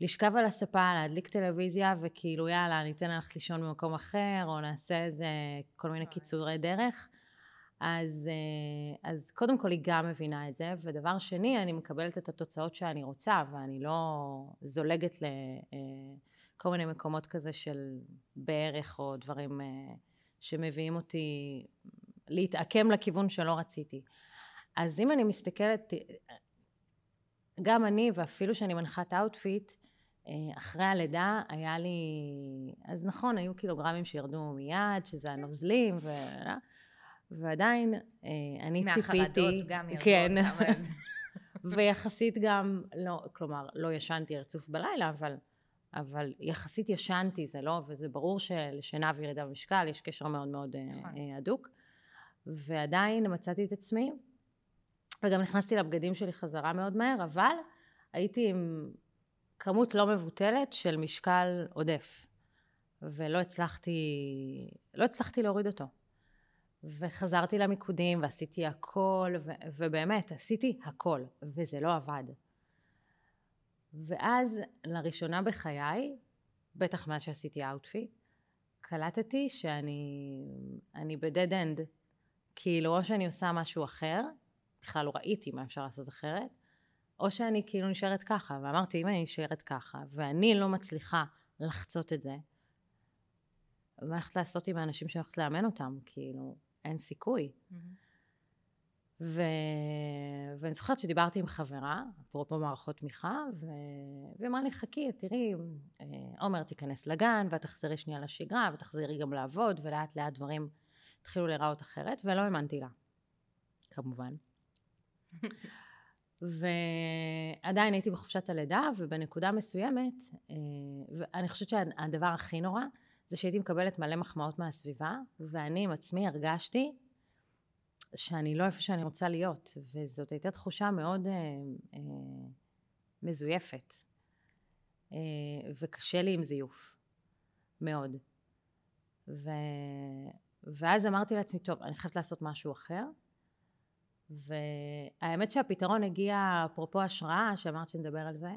לשכב על הספה, להדליק טלוויזיה וכאילו יאללה ניתן ללכת לישון במקום אחר או נעשה איזה כל מיני קיצורי דרך אז, אה, אז קודם כל היא גם מבינה את זה, ודבר שני, אני מקבלת את התוצאות שאני רוצה, ואני לא זולגת לכל אה, מיני מקומות כזה של בערך או דברים אה, שמביאים אותי להתעקם לכיוון שלא רציתי. אז אם אני מסתכלת, גם אני, ואפילו שאני מנחת Outfit, אחרי הלידה היה לי, אז נכון, היו קילוגרמים שירדו מיד, שזה הנוזלים, ו... ועדיין אה, אני ציפיתי... מהחרדות גם ירדו כן. *laughs* ויחסית גם, לא, כלומר, לא ישנתי רצוף בלילה, אבל, אבל יחסית ישנתי, זה לא, וזה ברור שלשינה וירידה במשקל יש קשר מאוד מאוד אה, נכון. אה, הדוק. ועדיין מצאתי את עצמי, וגם נכנסתי לבגדים שלי חזרה מאוד מהר, אבל הייתי עם כמות לא מבוטלת של משקל עודף, ולא הצלחתי, לא הצלחתי להוריד אותו. וחזרתי למיקודים ועשיתי הכל, ו- ובאמת עשיתי הכל, וזה לא עבד. ואז לראשונה בחיי, בטח מאז שעשיתי Outfit, קלטתי שאני ב dead end. כאילו או שאני עושה משהו אחר, בכלל לא ראיתי מה אפשר לעשות אחרת, או שאני כאילו נשארת ככה, ואמרתי אם אני נשארת ככה, ואני לא מצליחה לחצות את זה, מה אני הולכת לעשות עם האנשים שאני הולכת לאמן אותם? כאילו, אין סיכוי. Mm-hmm. ו... ואני זוכרת שדיברתי עם חברה, אפרופו מערכות תמיכה, ו... והיא אמרה לי, חכי, תראי, אה, עומר תיכנס לגן, ואת תחזרי שנייה לשגרה, ותחזרי גם לעבוד, ולאט לאט דברים התחילו להיראות אחרת, ולא האמנתי לה, כמובן. *laughs* ועדיין הייתי בחופשת הלידה, ובנקודה מסוימת, אה, ואני חושבת שהדבר הכי נורא, זה שהייתי מקבלת מלא מחמאות מהסביבה, ואני עם עצמי הרגשתי שאני לא איפה שאני רוצה להיות, וזאת הייתה תחושה מאוד אה, אה, מזויפת, אה, וקשה לי עם זיוף, מאוד. ו... ואז אמרתי לעצמי, טוב, אני חייבת לעשות משהו אחר, והאמת שהפתרון הגיע, אפרופו השראה, שאמרת שנדבר על זה,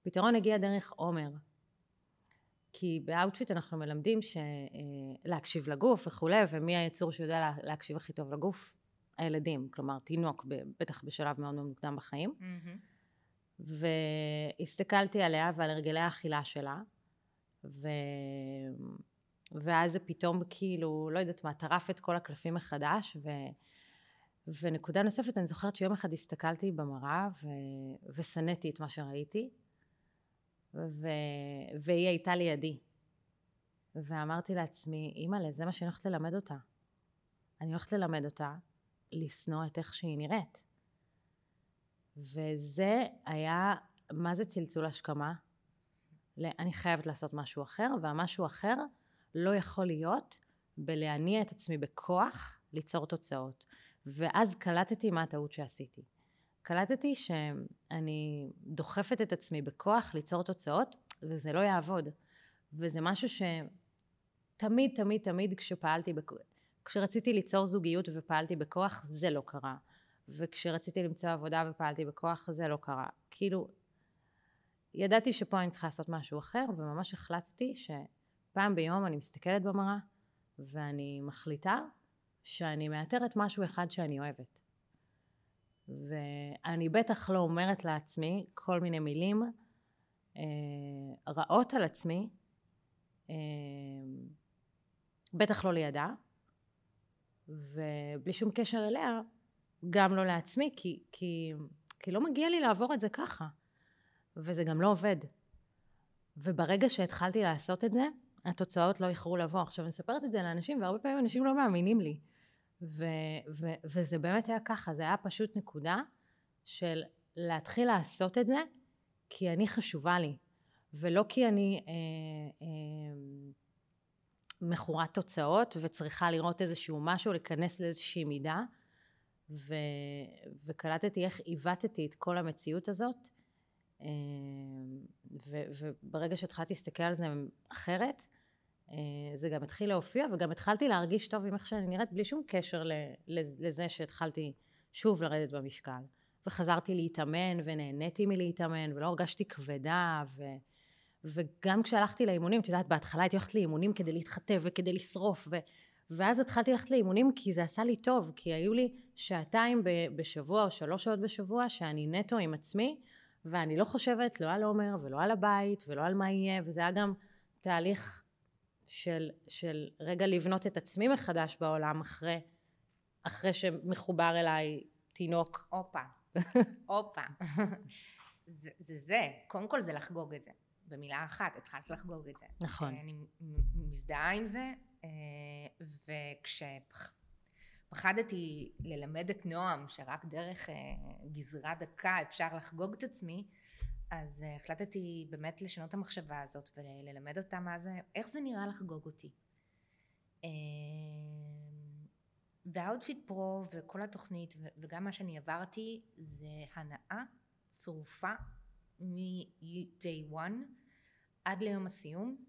הפתרון הגיע דרך עומר. כי ב Outfit אנחנו מלמדים להקשיב לגוף וכולי, ומי היצור שיודע להקשיב הכי טוב לגוף? הילדים, כלומר תינוק, בטח בשלב מאוד מאוד מוקדם בחיים. Mm-hmm. והסתכלתי עליה ועל הרגלי האכילה שלה, ו... ואז זה פתאום כאילו, לא יודעת מה, טרף את כל הקלפים מחדש, ו... ונקודה נוספת, אני זוכרת שיום אחד הסתכלתי במראה ו... ושנאתי את מה שראיתי, ו... והיא הייתה לידי. ואמרתי לעצמי, אימא'לה, זה מה שאני הולכת ללמד אותה. אני הולכת ללמד אותה לשנוא את איך שהיא נראית. וזה היה, מה זה צלצול השכמה? אני חייבת לעשות משהו אחר, והמשהו אחר לא יכול להיות בלהניע את עצמי בכוח ליצור תוצאות. ואז קלטתי מה הטעות שעשיתי. קלטתי שאני דוחפת את עצמי בכוח ליצור תוצאות, וזה לא יעבוד. וזה משהו שתמיד, תמיד, תמיד כשפעלתי, בכ... כשרציתי ליצור זוגיות ופעלתי בכוח, זה לא קרה. וכשרציתי למצוא עבודה ופעלתי בכוח, זה לא קרה. כאילו, ידעתי שפה אני צריכה לעשות משהו אחר, וממש החלטתי שפעם ביום אני מסתכלת במראה, ואני מחליטה שאני מאתרת משהו אחד שאני אוהבת. ואני בטח לא אומרת לעצמי כל מיני מילים אה, רעות על עצמי, אה, בטח לא לידה, ובלי שום קשר אליה, גם לא לעצמי, כי, כי, כי לא מגיע לי לעבור את זה ככה, וזה גם לא עובד. וברגע שהתחלתי לעשות את זה, התוצאות לא איחרו לבוא. עכשיו, אני מספרת את זה לאנשים, והרבה פעמים אנשים לא מאמינים לי. ו, ו, וזה באמת היה ככה, זה היה פשוט נקודה של להתחיל לעשות את זה, כי אני חשובה לי, ולא כי אני... אה, אה, מכורת תוצאות וצריכה לראות איזשהו משהו, להיכנס לאיזושהי מידה ו... וקלטתי איך עיוותתי את כל המציאות הזאת אה, ו... וברגע שהתחלתי להסתכל על זה אחרת זה גם התחיל להופיע וגם התחלתי להרגיש טוב עם איך שאני נראית בלי שום קשר לזה שהתחלתי שוב לרדת במשקל. וחזרתי להתאמן ונהניתי מלהתאמן ולא הרגשתי כבדה ו... וגם כשהלכתי לאימונים, את יודעת, בהתחלה הייתי הולכת לאימונים כדי להתחטא וכדי לשרוף, ו... ואז התחלתי ללכת לאימונים כי זה עשה לי טוב, כי היו לי שעתיים בשבוע או שלוש שעות בשבוע שאני נטו עם עצמי, ואני לא חושבת לא על עומר ולא על הבית ולא על מה יהיה, וזה היה גם תהליך של, של רגע לבנות את עצמי מחדש בעולם אחרי, אחרי שמחובר אליי תינוק. הופה, הופה. זה, זה זה, קודם כל זה לחגוג את זה. במילה אחת, התחלת לחגוג את זה. נכון. אני מזדהה עם זה, אה, וכשפחדתי ללמד את נועם שרק דרך אה, גזרה דקה אפשר לחגוג את עצמי, אז אה, החלטתי באמת לשנות את המחשבה הזאת וללמד אותה מה זה, איך זה נראה לחגוג אותי. והאוטפיט פרו וכל התוכנית וגם מה שאני עברתי זה הנאה צרופה מ-day one עד ליום הסיום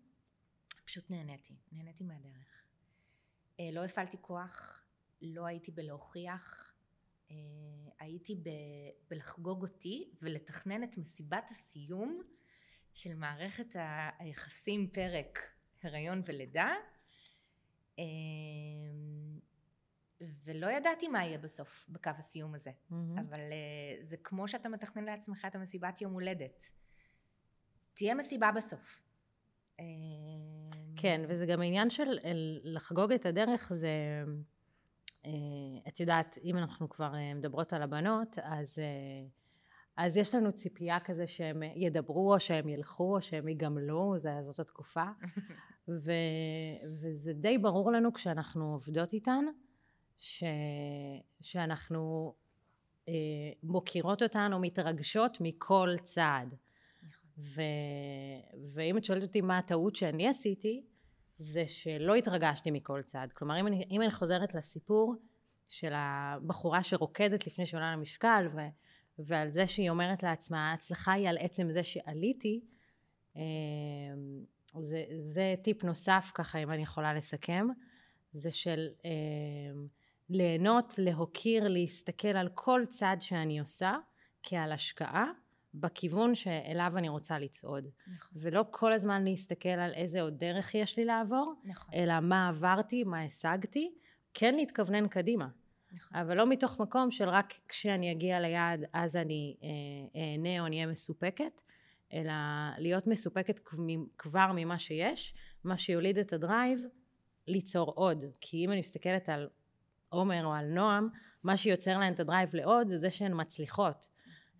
פשוט נהניתי, נהניתי מהדרך. אה, לא הפעלתי כוח, לא הייתי בלהוכיח, אה, הייתי ב, בלחגוג אותי ולתכנן את מסיבת הסיום של מערכת היחסים פרק הריון ולידה אה, ולא ידעתי מה יהיה בסוף בקו הסיום הזה, mm-hmm. אבל uh, זה כמו שאתה מתכנן לעצמך את המסיבת יום הולדת. תהיה מסיבה בסוף. אה, כן, וזה גם עניין של לחגוג את הדרך, זה, את יודעת, אם אנחנו כבר מדברות על הבנות, אז, uh, אז יש לנו ציפייה כזה שהם ידברו, או שהם ילכו, או שהם יגמלו, זאת התקופה, *laughs* ו, וזה די ברור לנו כשאנחנו עובדות איתן. ש... שאנחנו אה, מוקירות אותן או מתרגשות מכל צעד. נכון. ו... ואם את שואלת אותי מה הטעות שאני עשיתי, זה שלא התרגשתי מכל צעד. כלומר, אם אני, אם אני חוזרת לסיפור של הבחורה שרוקדת לפני שעולה למשקל, ו... ועל זה שהיא אומרת לעצמה, ההצלחה היא על עצם זה שעליתי, אה, זה, זה טיפ נוסף ככה, אם אני יכולה לסכם, זה של אה, ליהנות, להוקיר, להסתכל על כל צעד שאני עושה כעל השקעה בכיוון שאליו אני רוצה לצעוד. נכון. ולא כל הזמן להסתכל על איזה עוד דרך יש לי לעבור, נכון. אלא מה עברתי, מה השגתי, כן להתכוונן קדימה. נכון. אבל לא מתוך מקום של רק כשאני אגיע ליעד אז אני אה, אהנה או אני אהיה מסופקת, אלא להיות מסופקת כבר ממה שיש, מה שיוליד את ה drive, ליצור עוד. כי אם אני מסתכלת על עומר או על נועם, מה שיוצר להן את ה drive לעוד זה זה שהן מצליחות.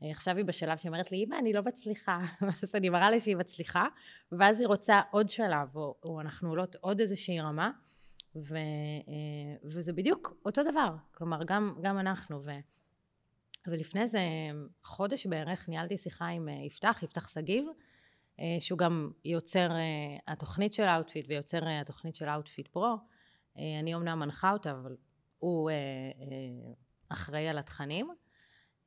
אה, עכשיו היא בשלב שהיא אומרת לי, אמא, אני לא מצליחה. *laughs* אז אני מראה לה שהיא מצליחה, ואז היא רוצה עוד שלב, או, או אנחנו עולות עוד איזושהי רמה, ו, אה, וזה בדיוק אותו דבר. כלומר, גם, גם אנחנו. ו, ולפני זה חודש בערך ניהלתי שיחה עם אה, יפתח, יפתח שגיב, שהוא גם יוצר התוכנית של ה Outfit ויוצר התוכנית של ה Outfit Pro. אני אומנם מנחה אותה, אבל הוא אחראי על התכנים.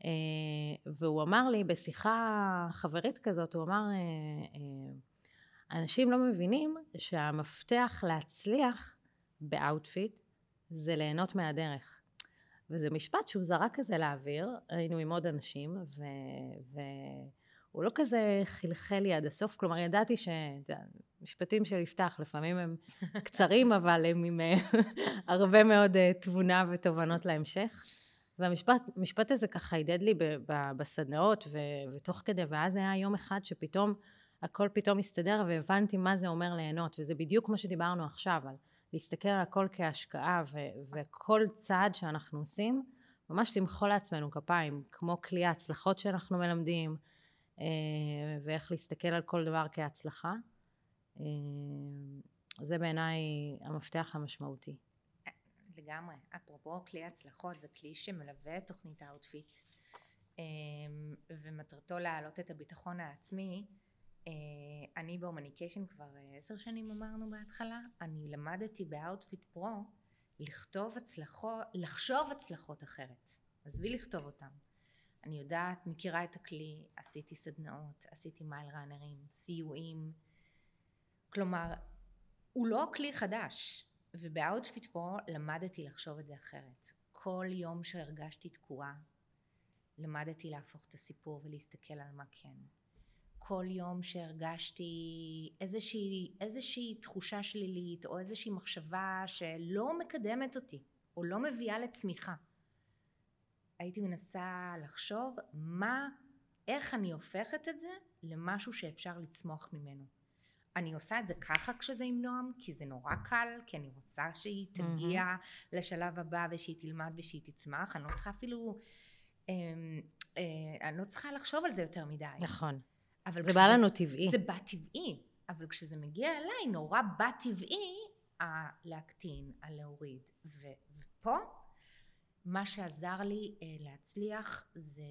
אה, והוא אמר לי בשיחה חברית כזאת, הוא אמר, אה, אה, אנשים לא מבינים שהמפתח להצליח ב Outfit זה ליהנות מהדרך. וזה משפט שהוא זרק כזה לאוויר, היינו עם עוד אנשים, ו... והוא לא כזה חלחל לי עד הסוף, כלומר ידעתי שמשפטים של יפתח לפעמים הם קצרים, אבל הם עם *laughs* הרבה מאוד תבונה ותובנות להמשך. והמשפט הזה ככה הדהד לי בסדנאות ו, ותוך כדי, ואז היה יום אחד שפתאום הכל פתאום הסתדר והבנתי מה זה אומר ליהנות, וזה בדיוק מה שדיברנו עכשיו, על להסתכל על הכל כהשקעה ו, וכל צעד שאנחנו עושים, ממש למחוא לעצמנו כפיים, כמו כלי ההצלחות שאנחנו מלמדים, אה, ואיך להסתכל על כל דבר כהצלחה. אה, זה בעיניי המפתח המשמעותי. לגמרי. אפרופו כלי הצלחות, זה כלי שמלווה את תוכנית ה Outfit אמ, ומטרתו להעלות את הביטחון העצמי. אה, אני ב Humanication כבר אה, עשר שנים אמרנו בהתחלה, אני למדתי ב Outfit Pro לכתוב הצלחות, לחשוב הצלחות אחרת. עזבי לכתוב אותם. אני יודעת, מכירה את הכלי, עשיתי סדנאות, עשיתי mile runner ים, סיועים. כלומר, הוא לא כלי חדש. וב Outfit פה למדתי לחשוב את זה אחרת. כל יום שהרגשתי תקועה, למדתי להפוך את הסיפור ולהסתכל על מה כן. כל יום שהרגשתי איזושהי, איזושהי תחושה שלילית או איזושהי מחשבה שלא מקדמת אותי או לא מביאה לצמיחה, הייתי מנסה לחשוב מה, איך אני הופכת את זה למשהו שאפשר לצמוח ממנו. אני עושה את זה ככה כשזה עם נועם, כי זה נורא קל, כי אני רוצה שהיא תגיע mm-hmm. לשלב הבא ושהיא תלמד ושהיא תצמח, אני לא צריכה אפילו, אה, אה, אני לא צריכה לחשוב על זה יותר מדי. נכון. זה כשזה, בא לנו טבעי. זה בא טבעי, אבל כשזה מגיע אליי, נורא בא טבעי להקטין, הלהוריד. ופה, מה שעזר לי אה, להצליח זה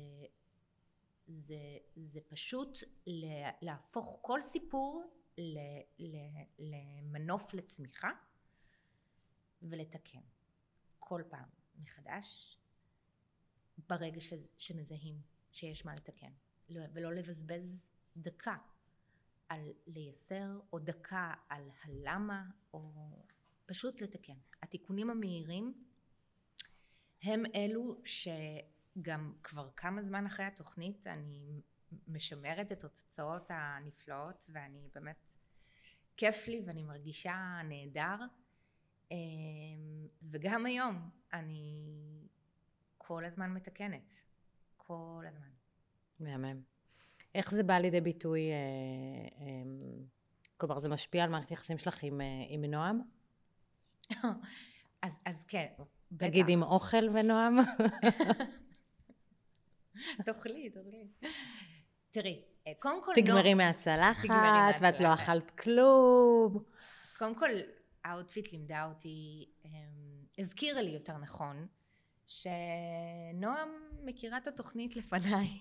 זה, זה פשוט להפוך כל סיפור למנוף לצמיחה ולתקן כל פעם מחדש ברגע שמזהים שיש מה לתקן לא, ולא לבזבז דקה על לייסר או דקה על הלמה או פשוט לתקן. התיקונים המהירים הם אלו שגם כבר כמה זמן אחרי התוכנית אני משמרת את התוצאות הנפלאות ואני באמת כיף לי ואני מרגישה נהדר אמ, וגם היום אני כל הזמן מתקנת כל הזמן. מהמם. איך זה בא לידי ביטוי, אה, אה, כלומר זה משפיע על מערכת היחסים שלך עם, אה, עם נועם? *laughs* אז, אז כן, תגיד עם אוכל ונועם? *laughs* תאכלי, תאכלי. תראי, אה, קודם כל... תגמרי לא... מהצלחת, ואת לא אכלת כלום. קודם כל, ה Outfit לימדה אותי, אמ, הזכירה לי יותר נכון, שנועם מכירה את התוכנית לפניי.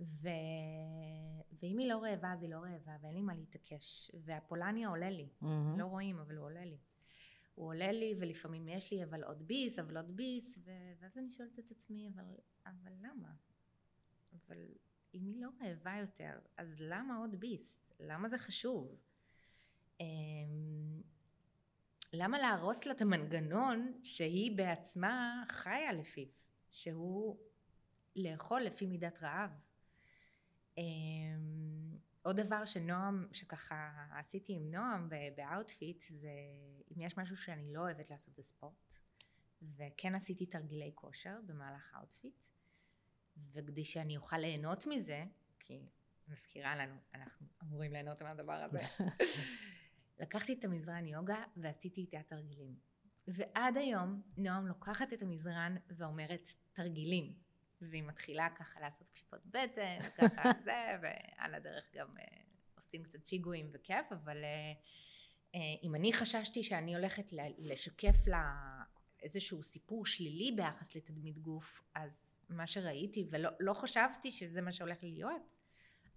ו... ואם היא לא רעבה אז היא לא רעבה ואין לי מה להתעקש והפולניה עולה לי, mm-hmm. לא רואים אבל הוא עולה לי. הוא עולה לי ולפעמים יש לי אבל עוד ביס אבל עוד ביס ו... ואז אני שואלת את עצמי אבל, אבל למה? אבל אם היא לא רעבה יותר אז למה עוד ביס? למה זה חשוב? אמ, למה להרוס לה את המנגנון שהיא בעצמה חיה לפיו, שהוא לאכול לפי מידת רעב. אמ, עוד דבר שנועם, שככה עשיתי עם נועם ב Outfit, זה אם יש משהו שאני לא אוהבת לעשות זה ספורט, וכן עשיתי תרגילי כושר במהלך ה Outfit, וכדי שאני אוכל ליהנות מזה, כי מזכירה לנו, אנחנו אמורים ליהנות מהדבר הזה, *laughs* לקחתי את המזרן יוגה ועשיתי איתה תרגילים. ועד היום נועם לוקחת את המזרן ואומרת תרגילים. והיא מתחילה ככה לעשות כפיפות בטן, *laughs* ככה זה, ועל הדרך גם uh, עושים קצת שיגועים וכיף, אבל uh, uh, אם אני חששתי שאני הולכת לשקף לה איזשהו סיפור שלילי ביחס לתדמית גוף, אז מה שראיתי, ולא לא חשבתי שזה מה שהולך להיות,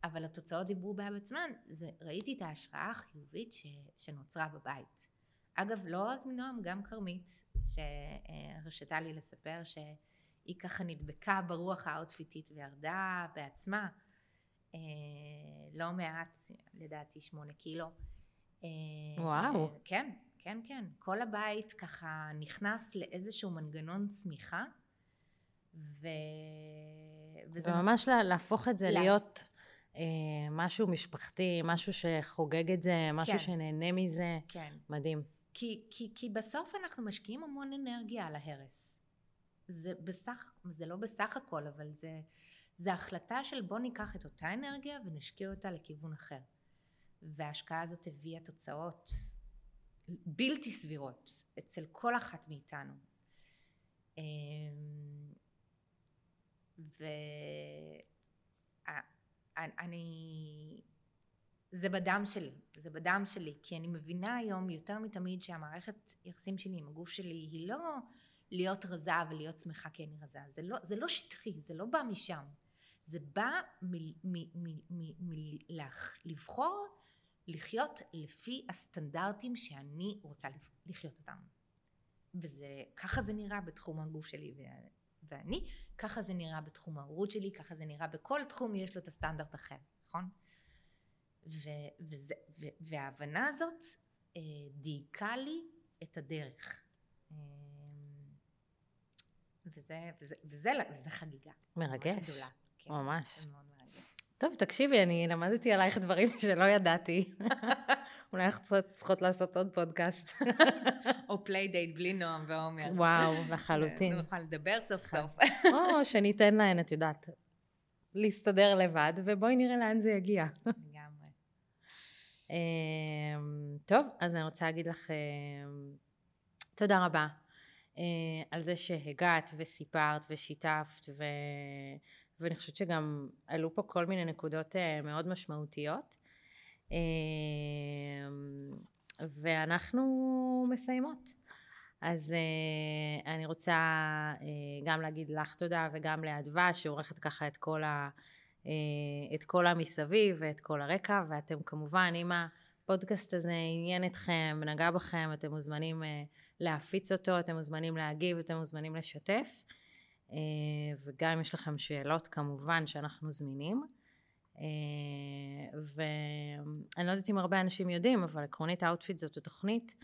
אבל התוצאות דיברו בעד עצמן, זה ראיתי את ההשראה החיובית ש, שנוצרה בבית. אגב, לא רק מנועם, גם כרמית, שהרשתה לי לספר שהיא ככה נדבקה ברוח האוטפיטית וירדה בעצמה אה, לא מעט, לדעתי שמונה קילו. אה, וואו. כן, כן, כן. כל הבית ככה נכנס לאיזשהו מנגנון צמיחה, ו... וזה ממש להפוך את זה לה... להיות אה, משהו משפחתי, משהו שחוגג את זה, משהו כן. שנהנה מזה. כן. מדהים. כי, כי, כי בסוף אנחנו משקיעים המון אנרגיה על ההרס. זה בסך, זה לא בסך הכל, אבל זה, זה החלטה של בוא ניקח את אותה אנרגיה ונשקיע אותה לכיוון אחר. וההשקעה הזאת הביאה תוצאות בלתי סבירות אצל כל אחת מאיתנו. אמ, ו... אני... זה בדם שלי, זה בדם שלי, כי אני מבינה היום יותר מתמיד שהמערכת יחסים שלי עם הגוף שלי היא לא להיות רזה ולהיות שמחה כי אני רזה, זה לא, זה לא שטחי, זה לא בא משם, זה בא מלבחור לחיות לפי הסטנדרטים שאני רוצה לחיות אותם. וזה, ככה זה נראה בתחום הגוף שלי ואני, ככה זה נראה בתחום ההורות שלי, ככה זה נראה בכל תחום יש לו את הסטנדרט אחר, נכון? ו, וזה, ו, וההבנה הזאת אה, דייקה לי את הדרך. אה, וזה, וזה, וזה, וזה חגיגה. מרגש. ממש גדולה. כן, ממש. מאוד מרגש. טוב, תקשיבי, אני למדתי עלייך דברים שלא ידעתי. *laughs* אולי אנחנו צריכות לעשות עוד פודקאסט. או playdate בלי נועם ועומר. וואו, *laughs* לחלוטין. נוכל לדבר סוף סוף. או שניתן להן, את יודעת, להסתדר לבד, ובואי נראה לאן זה יגיע. לגמרי. אמ, טוב, אז אני רוצה להגיד לך אמ, תודה רבה אה, על זה שהגעת וסיפרת ושיתפת, ו... ואני חושבת שגם עלו פה כל מיני נקודות אה, מאוד משמעותיות. אמ, ואנחנו מסיימות. אז uh, אני רוצה גם להגיד לך תודה וגם לאדווה שעורכת ככה את כל, ה, את כל המסביב ואת כל הרקע ואתם כמובן אם הפודקאסט הזה עניין אתכם, נגע בכם, אתם מוזמנים להפיץ אותו, אתם מוזמנים להגיב, אתם מוזמנים לשתף וגם אם יש לכם שאלות כמובן שאנחנו זמינים. אה, ואני לא יודעת אם הרבה אנשים יודעים, אבל עקרונית ה Outfit זאת התוכנית.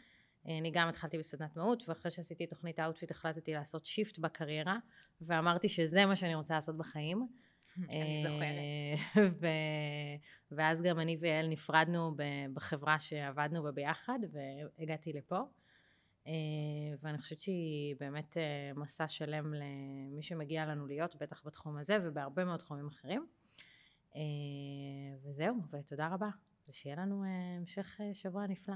אה, אני גם התחלתי בסדנת מהות, ואחרי שעשיתי תוכנית ה Outfit החלטתי לעשות shift בקריירה, ואמרתי שזה מה שאני רוצה לעשות בחיים. *laughs* אני זוכרת. *laughs* ואז גם אני ויעל נפרדנו בחברה שעבדנו בה ביחד, והגעתי לפה. אה, ואני חושבת שהיא באמת מסע שלם למי שמגיע לנו להיות, בטח בתחום הזה ובהרבה מאוד תחומים אחרים. אה, וזהו, ותודה רבה, ושיהיה לנו אה, המשך אה, שבוע נפלא.